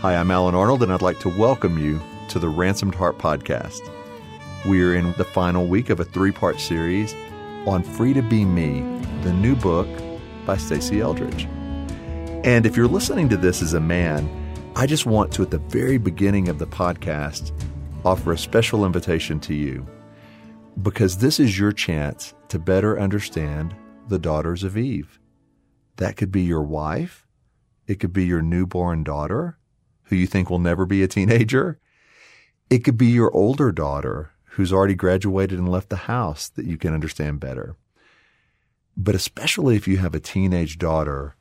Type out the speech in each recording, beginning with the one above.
Hi, I'm Allen Arnold, and I'd like to welcome you to the Ransomed Heart Podcast. We're in the final week of a three part series on Free to Be Me, the new book by Stasi Eldredge. And if you're listening to this as a man, I just want to, at the very beginning of the podcast, offer a special invitation to you because this is your chance to better understand the daughters of Eve. That could be your wife, it could be your newborn daughter who you think will never be a teenager. It could be your older daughter who's already graduated and left the house that you can understand better. But especially if you have a teenage daughter,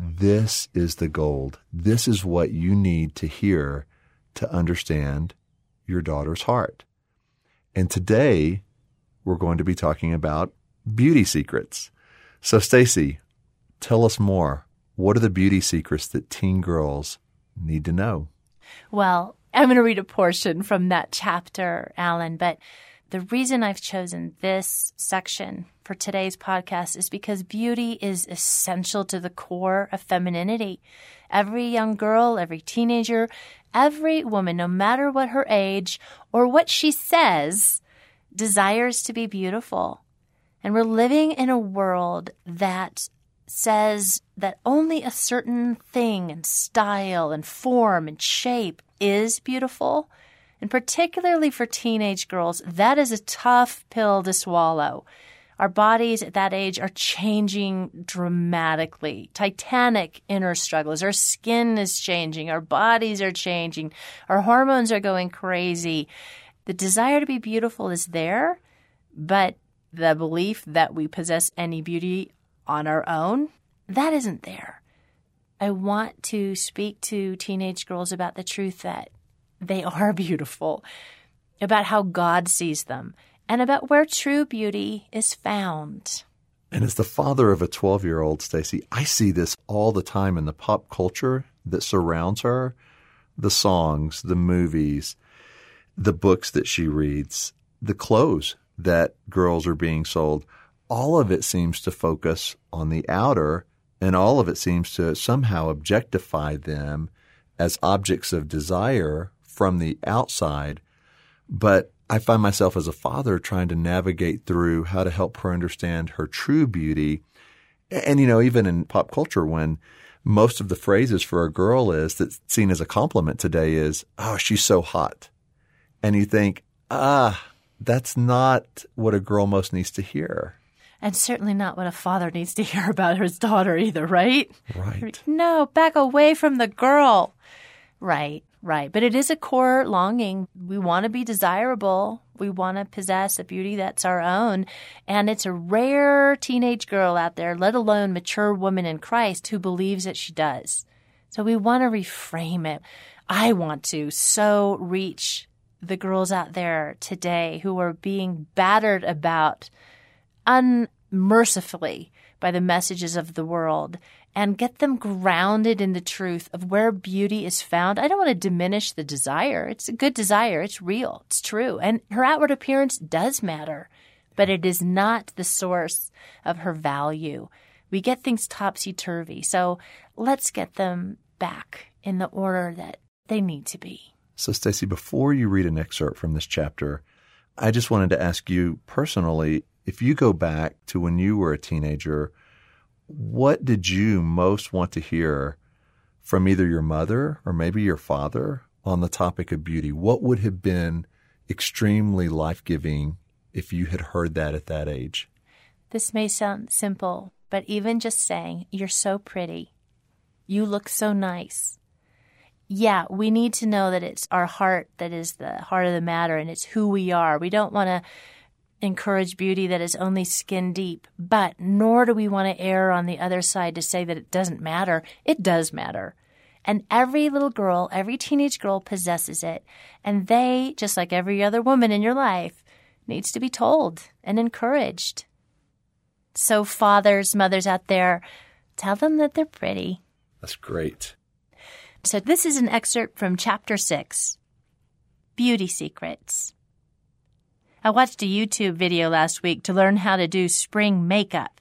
this is the gold. This is what you need to hear to understand your daughter's heart. And today we're going to be talking about beauty secrets. So Stasi, tell us more. What are the beauty secrets that teen girls need to know? Well, I'm going to read a portion from that chapter, Allen, but the reason I've chosen this section for today's podcast is because beauty is essential to the core of femininity. Every young girl, every teenager, every woman, no matter what her age or what she says, desires to be beautiful. And we're living in a world that says that only a certain thing and style and form and shape is beautiful. And particularly for teenage girls, that is a tough pill to swallow. Our bodies at that age are changing dramatically. Titanic inner struggles. Our skin is changing. Our bodies are changing. Our hormones are going crazy. The desire to be beautiful is there, but the belief that we possess any beauty on our own, that isn't there. I want to speak to teenage girls about the truth that they are beautiful, about how God sees them, and about where true beauty is found. And as the father of a 12 year old, Stasi, I see this all the time in the pop culture that surrounds her the songs, the movies, the books that she reads, the clothes that girls are being sold. All of it seems to focus on the outer, and all of it seems to somehow objectify them as objects of desire from the outside. But I find myself as a father trying to navigate through how to help her understand her true beauty. And, you know, even in pop culture, when most of the phrases for a girl is that's seen as a compliment today is, oh, she's so hot. And you think, ah, that's not what a girl most needs to hear. And certainly not what a father needs to hear about his daughter either, right? Right. No, back away from the girl. Right, right. But it is a core longing. We want to be desirable. We want to possess a beauty that's our own. And it's a rare teenage girl out there, let alone mature woman in Christ, who believes that she does. So we want to reframe it. I want to so reach the girls out there today who are being battered about unmercifully by the messages of the world and get them grounded in the truth of where beauty is found. I don't want to diminish the desire. It's a good desire. It's real. It's true. And her outward appearance does matter, but it is not the source of her value. We get things topsy turvy. So let's get them back in the order that they need to be. So, Stasi, before you read an excerpt from this chapter, I just wanted to ask you personally if you go back to when you were a teenager, what did you most want to hear from either your mother or maybe your father on the topic of beauty? What would have been extremely life giving if you had heard that at that age? This may sound simple, but even just saying, You're so pretty, you look so nice, yeah, we need to know that it's our heart that is the heart of the matter and it's who we are. We don't want to encourage beauty that is only skin deep, but nor do we want to err on the other side to say that it doesn't matter. It does matter. And every little girl, every teenage girl possesses it. And they, just like every other woman in your life, needs to be told and encouraged. So, fathers, mothers out there, tell them that they're pretty. That's great. So, this is an excerpt from chapter 6 Beauty Secrets. I watched a YouTube video last week to learn how to do spring makeup.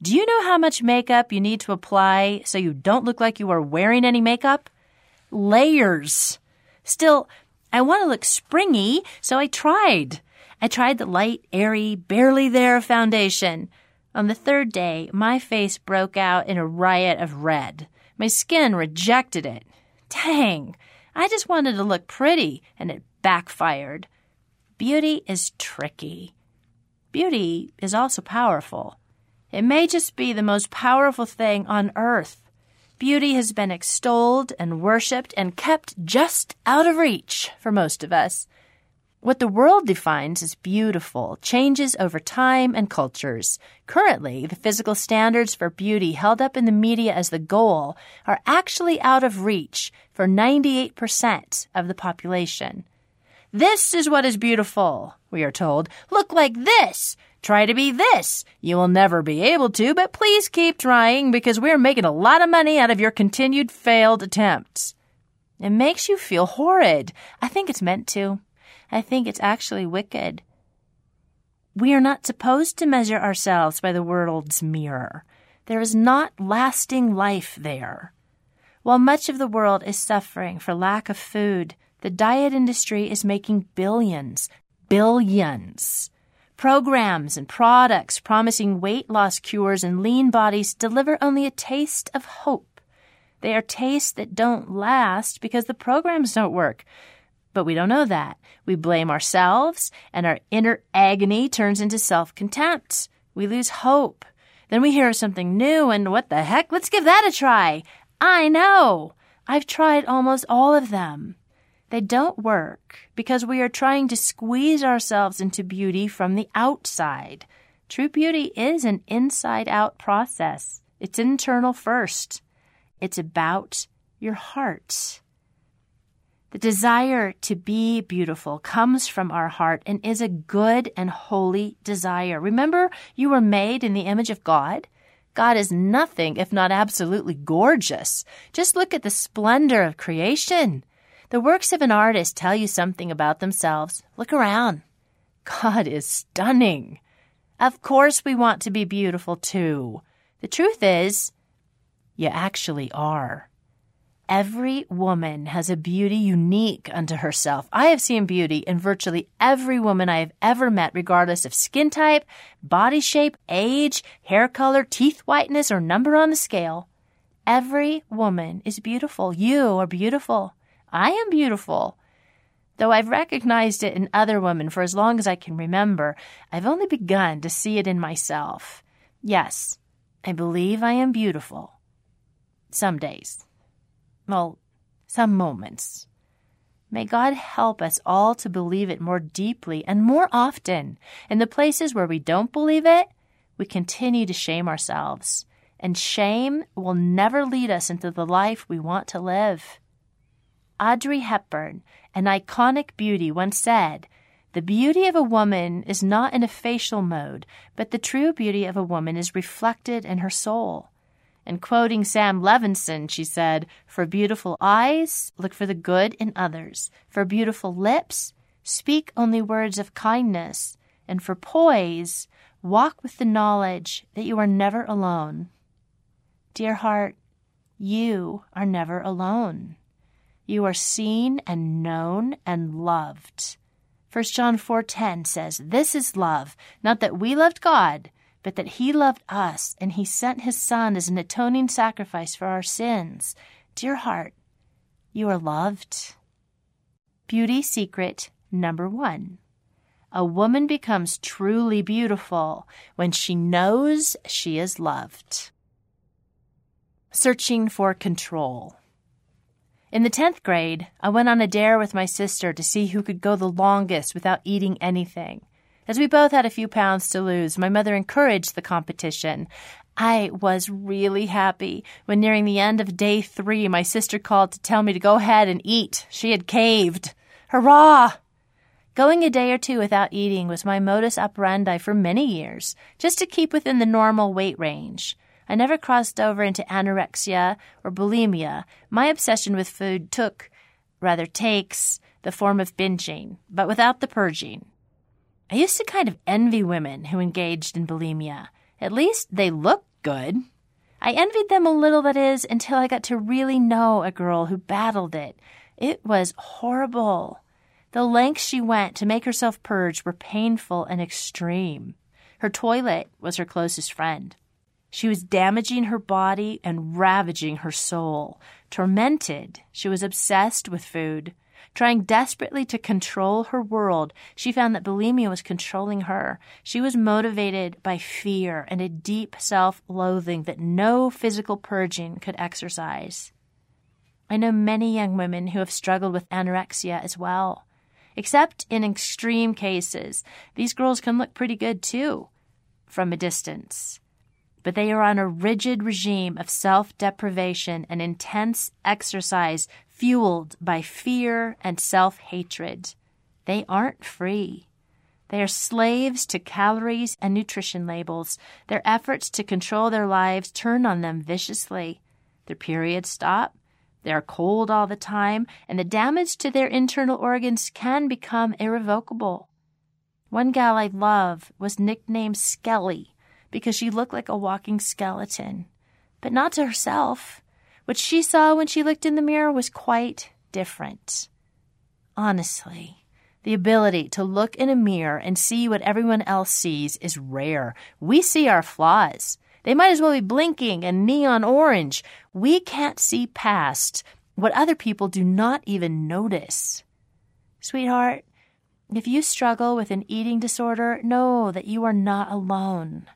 Do you know how much makeup you need to apply so you don't look like you are wearing any makeup? layers. Still, I want to look springy, so I tried. I tried the light, airy, barely there foundation. On the third day, my face broke out in a riot of red. My skin rejected it. Dang, I just wanted to look pretty, and it backfired. Beauty is tricky. Beauty is also powerful. It may just be the most powerful thing on earth. Beauty has been extolled and worshipped and kept just out of reach for most of us. What the world defines as beautiful changes over time and cultures. Currently, the physical standards for beauty held up in the media as the goal are actually out of reach for 98% of the population. This is what is beautiful, we are told. Look like this. Try to be this. You will never be able to, but please keep trying because we're making a lot of money out of your continued failed attempts. It makes you feel horrid. I think it's meant to. I think it's actually wicked. We are not supposed to measure ourselves by the world's mirror. There is not lasting life there. While much of the world is suffering for lack of food, the diet industry is making billions, billions. Programs and products promising weight loss cures and lean bodies deliver only a taste of hope. They are tastes that don't last because the programs don't work. But we don't know that. We blame ourselves, and our inner agony turns into self contempt. We lose hope. Then we hear something new, and what the heck? Let's give that a try. I know. I've tried almost all of them. They don't work because we are trying to squeeze ourselves into beauty from the outside. True beauty is an inside out process. It's internal first. It's about your heart. The desire to be beautiful comes from our heart and is a good and holy desire. Remember, you were made in the image of God. God is nothing if not absolutely gorgeous. Just look at the splendor of creation. The works of an artist tell you something about themselves. Look around. God is stunning. Of course, we want to be beautiful too. The truth is, you actually are. Every woman has a beauty unique unto herself. I have seen beauty in virtually every woman I have ever met, regardless of skin type, body shape, age, hair color, teeth whiteness, or number on the scale. Every woman is beautiful. You are beautiful. I am beautiful. Though I've recognized it in other women for as long as I can remember, I've only begun to see it in myself. Yes, I believe I am beautiful. Some days. Well, some moments. May God help us all to believe it more deeply and more often. In the places where we don't believe it, we continue to shame ourselves. And shame will never lead us into the life we want to live. Audrey Hepburn, an iconic beauty, once said, The beauty of a woman is not in a facial mode, but the true beauty of a woman is reflected in her soul. And quoting Sam Levenson, she said, For beautiful eyes, look for the good in others. For beautiful lips, speak only words of kindness. And for poise, walk with the knowledge that you are never alone. Dear heart, you are never alone. You are seen and known and loved. 1 John 4:10 says, "This is love, not that we loved God, but that he loved us and he sent his son as an atoning sacrifice for our sins." Dear heart, you are loved. Beauty secret number 1. A woman becomes truly beautiful when she knows she is loved. Searching for control. In the 10th grade, I went on a dare with my sister to see who could go the longest without eating anything. As we both had a few pounds to lose, my mother encouraged the competition. I was really happy when nearing the end of day three, my sister called to tell me to go ahead and eat. She had caved. Hurrah! Going a day or two without eating was my modus operandi for many years, just to keep within the normal weight range. I never crossed over into anorexia or bulimia. My obsession with food took, rather takes, the form of binging, but without the purging. I used to kind of envy women who engaged in bulimia. At least they looked good. I envied them a little, that is, until I got to really know a girl who battled it. It was horrible. The lengths she went to make herself purge were painful and extreme. Her toilet was her closest friend. She was damaging her body and ravaging her soul. Tormented, she was obsessed with food. Trying desperately to control her world, she found that bulimia was controlling her. She was motivated by fear and a deep self loathing that no physical purging could exorcise. I know many young women who have struggled with anorexia as well. Except in extreme cases, these girls can look pretty good too, from a distance. But they are on a rigid regime of self deprivation and intense exercise fueled by fear and self hatred. They aren't free. They are slaves to calories and nutrition labels. Their efforts to control their lives turn on them viciously. Their periods stop. They are cold all the time, and the damage to their internal organs can become irrevocable. One gal I love was nicknamed Skelly because she looked like a walking skeleton, but not to herself. What she saw when she looked in the mirror was quite different. Honestly, the ability to look in a mirror and see what everyone else sees is rare. We see our flaws. They might as well be blinking and neon orange. We can't see past what other people do not even notice. Sweetheart, if you struggle with an eating disorder, know that you are not alone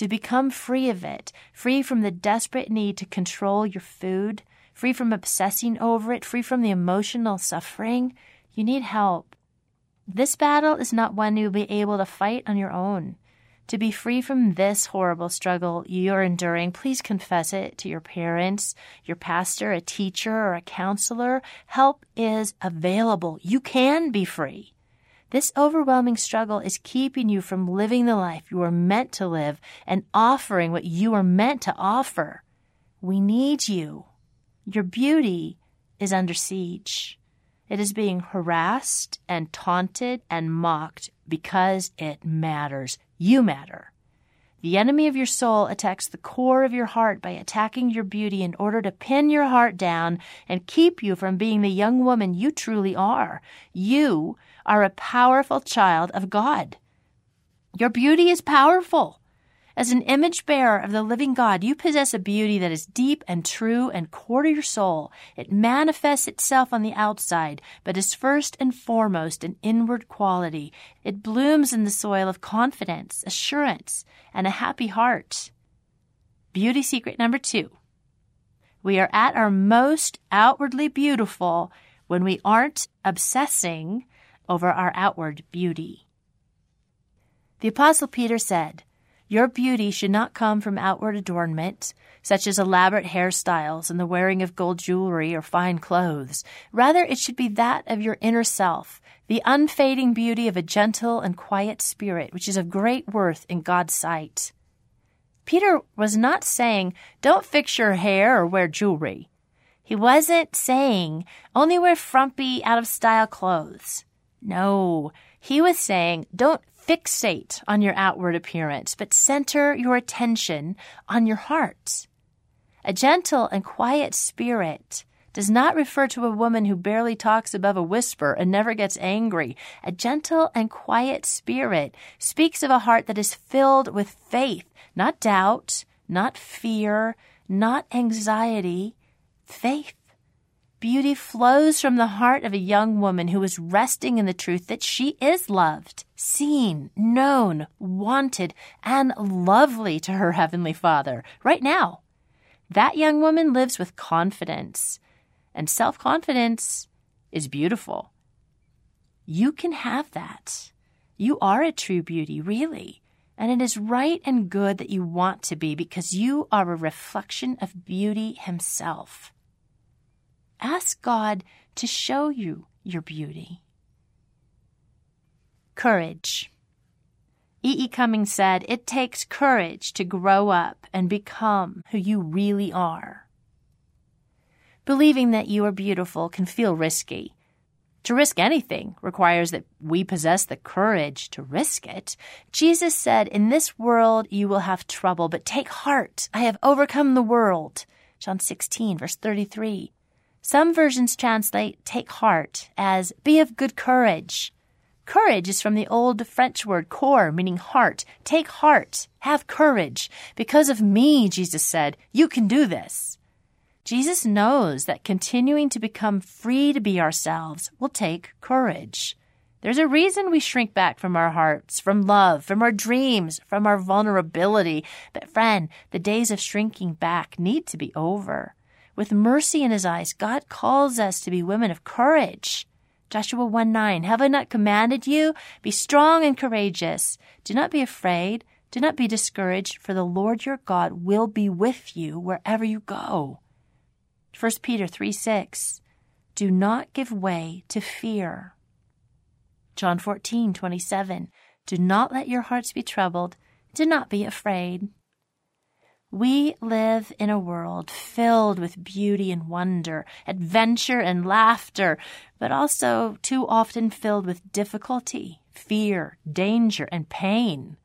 to become free of it, free from the desperate need to control your food, free from obsessing over it, free from the emotional suffering, you need help. This battle is not one you'll be able to fight on your own. To be free from this horrible struggle you're enduring, please confess it to your parents, your pastor, a teacher, or a counselor. Help is available. You can be free. This overwhelming struggle is keeping you from living the life you are meant to live and offering what you are meant to offer. We need you. Your beauty is under siege. It is being harassed and taunted and mocked because it matters. You matter. The enemy of your soul attacks the core of your heart by attacking your beauty in order to pin your heart down and keep you from being the young woman you truly are. You are a powerful child of God. Your beauty is powerful. As an image bearer of the living God, you possess a beauty that is deep and true and core to your soul. It manifests itself on the outside, but is first and foremost an inward quality. It blooms in the soil of confidence, assurance, and a happy heart. Beauty secret number two. We are at our most outwardly beautiful when we aren't obsessing over our outward beauty. The Apostle Peter said, Your beauty should not come from outward adornment, such as elaborate hairstyles and the wearing of gold jewelry or fine clothes. Rather, it should be that of your inner self, the unfading beauty of a gentle and quiet spirit, which is of great worth in God's sight. Peter was not saying, Don't fix your hair or wear jewelry. He wasn't saying, Only wear frumpy, out of style clothes. No, he was saying, don't fixate on your outward appearance, but center your attention on your heart. A gentle and quiet spirit does not refer to a woman who barely talks above a whisper and never gets angry. A gentle and quiet spirit speaks of a heart that is filled with faith, not doubt, not fear, not anxiety, faith. Beauty flows from the heart of a young woman who is resting in the truth that she is loved, seen, known, wanted, and lovely to her Heavenly Father right now. That young woman lives with confidence, and self confidence is beautiful. You can have that. You are a true beauty, really. And it is right and good that you want to be because you are a reflection of beauty Himself. Ask God to show you your beauty. Courage. E. E. Cummings said, It takes courage to grow up and become who you really are. Believing that you are beautiful can feel risky. To risk anything requires that we possess the courage to risk it. Jesus said, In this world you will have trouble, but take heart. I have overcome the world. John 16, verse 33. Some versions translate take heart as be of good courage. Courage is from the old French word corps, meaning heart. Take heart. Have courage. Because of me, Jesus said, you can do this. Jesus knows that continuing to become free to be ourselves will take courage. There's a reason we shrink back from our hearts, from love, from our dreams, from our vulnerability. But friend, the days of shrinking back need to be over. With mercy in his eyes, God calls us to be women of courage. Joshua 1 9, Have I not commanded you? Be strong and courageous. Do not be afraid. Do not be discouraged, for the Lord your God will be with you wherever you go. 1 Peter 3 6. Do not give way to fear. John 14 27. Do not let your hearts be troubled. Do not be afraid. We live in a world filled with beauty and wonder, adventure and laughter, but also too often filled with difficulty, fear, danger, and pain.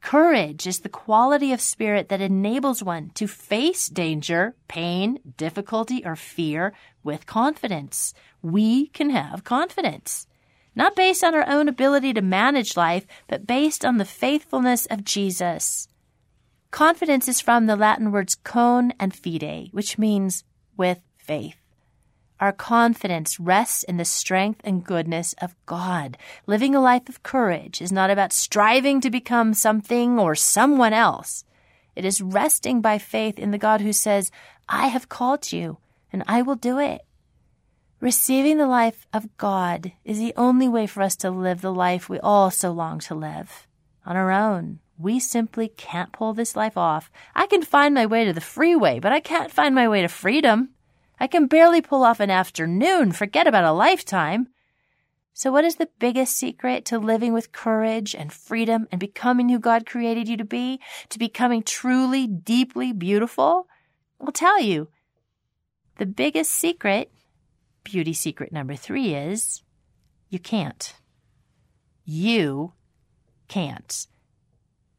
Courage is the quality of spirit that enables one to face danger, pain, difficulty, or fear with confidence. We can have confidence. Not based on our own ability to manage life, but based on the faithfulness of Jesus. Confidence is from the Latin words con and fide, which means with faith. Our confidence rests in the strength and goodness of God. Living a life of courage is not about striving to become something or someone else. It is resting by faith in the God who says, I have called you and I will do it. Receiving the life of God is the only way for us to live the life we all so long to live. On our own, we simply can't pull this life off. I can find my way to the freeway, but I can't find my way to freedom. I can barely pull off an afternoon, forget about a lifetime. So, what is the biggest secret to living with courage and freedom and becoming who God created you to be? To becoming truly, deeply beautiful? I'll tell you. The biggest secret, beauty secret number three, is you can't. You can't.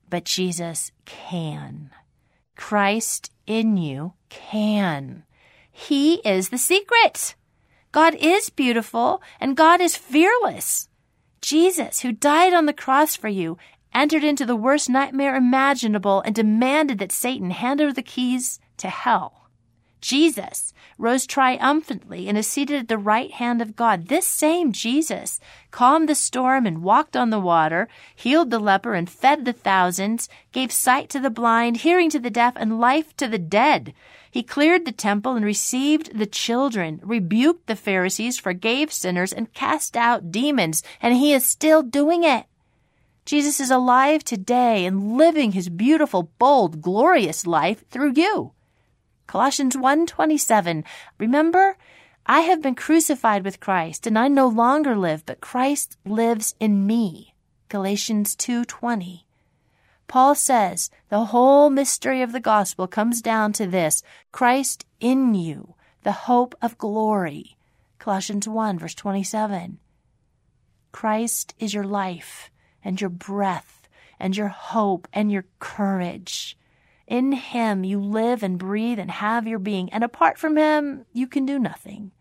But Jesus can. Christ in you can. He is the secret. God is beautiful and God is fearless. Jesus, who died on the cross for you, entered into the worst nightmare imaginable and demanded that Satan hand over the keys to hell. Jesus rose triumphantly and is seated at the right hand of God. This same Jesus calmed the storm and walked on the water, healed the leper and fed the thousands, gave sight to the blind, hearing to the deaf, and life to the dead. He cleared the temple and received the children, rebuked the Pharisees, forgave sinners, and cast out demons, and he is still doing it. Jesus is alive today and living his beautiful, bold, glorious life through you. Colossians 1:27 Remember I have been crucified with Christ and I no longer live but Christ lives in me. Galatians 2:20 Paul says the whole mystery of the gospel comes down to this Christ in you, the hope of glory. Colossians 1 verse 27. Christ is your life and your breath and your hope and your courage. In Him you live and breathe and have your being, and apart from Him you can do nothing.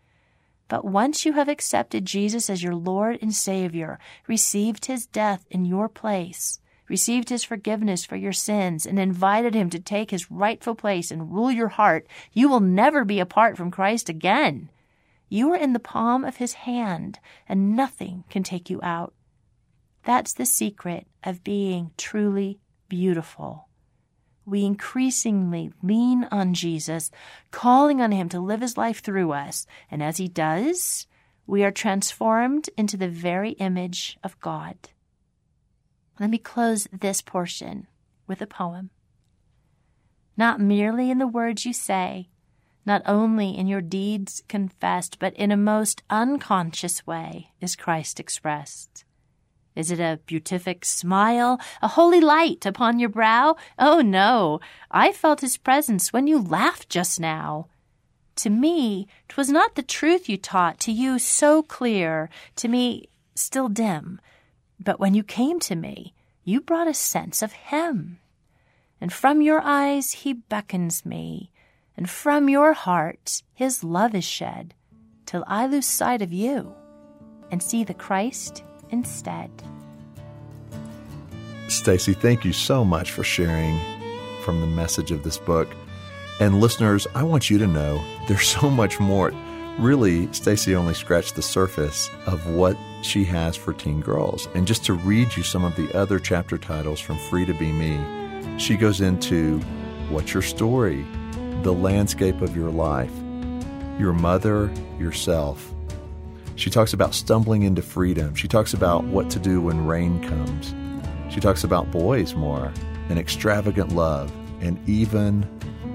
But once you have accepted Jesus as your Lord and Savior, received His death in your place, received His forgiveness for your sins, and invited Him to take His rightful place and rule your heart, you will never be apart from Christ again. You are in the palm of His hand, and nothing can take you out. That's the secret of being truly beautiful we increasingly lean on Jesus, calling on Him to live His life through us. And as He does, we are transformed into the very image of God. Let me close this portion with a poem. Not merely in the words you say, not only in your deeds confessed, but in a most unconscious way is Christ expressed. Is it a beatific smile, a holy light upon your brow? Oh no, I felt his presence when you laughed just now. To me, 'twas not the truth you taught, to you so clear, to me still dim. But when you came to me, you brought a sense of Him. And from your eyes He beckons me, and from your heart His love is shed, till I lose sight of you and see the Christ instead. Stasi, thank you so much for sharing from the message of this book. And listeners, I want you to know there's so much more. Really, Stasi only scratched the surface of what she has for teen girls. And just to read you some of the other chapter titles from Free to Be Me, she goes into What's Your Story? The landscape of your life, your mother, yourself. She talks about stumbling into freedom. She talks about what to do when rain comes. She talks about boys more, and extravagant love, and even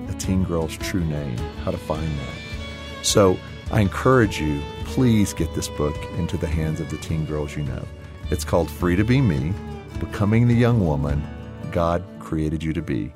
a teen girl's true name, how to find that. So I encourage you, please get this book into the hands of the teen girls you know. It's called Free to Be Me Becoming the Young Woman God Created You to Be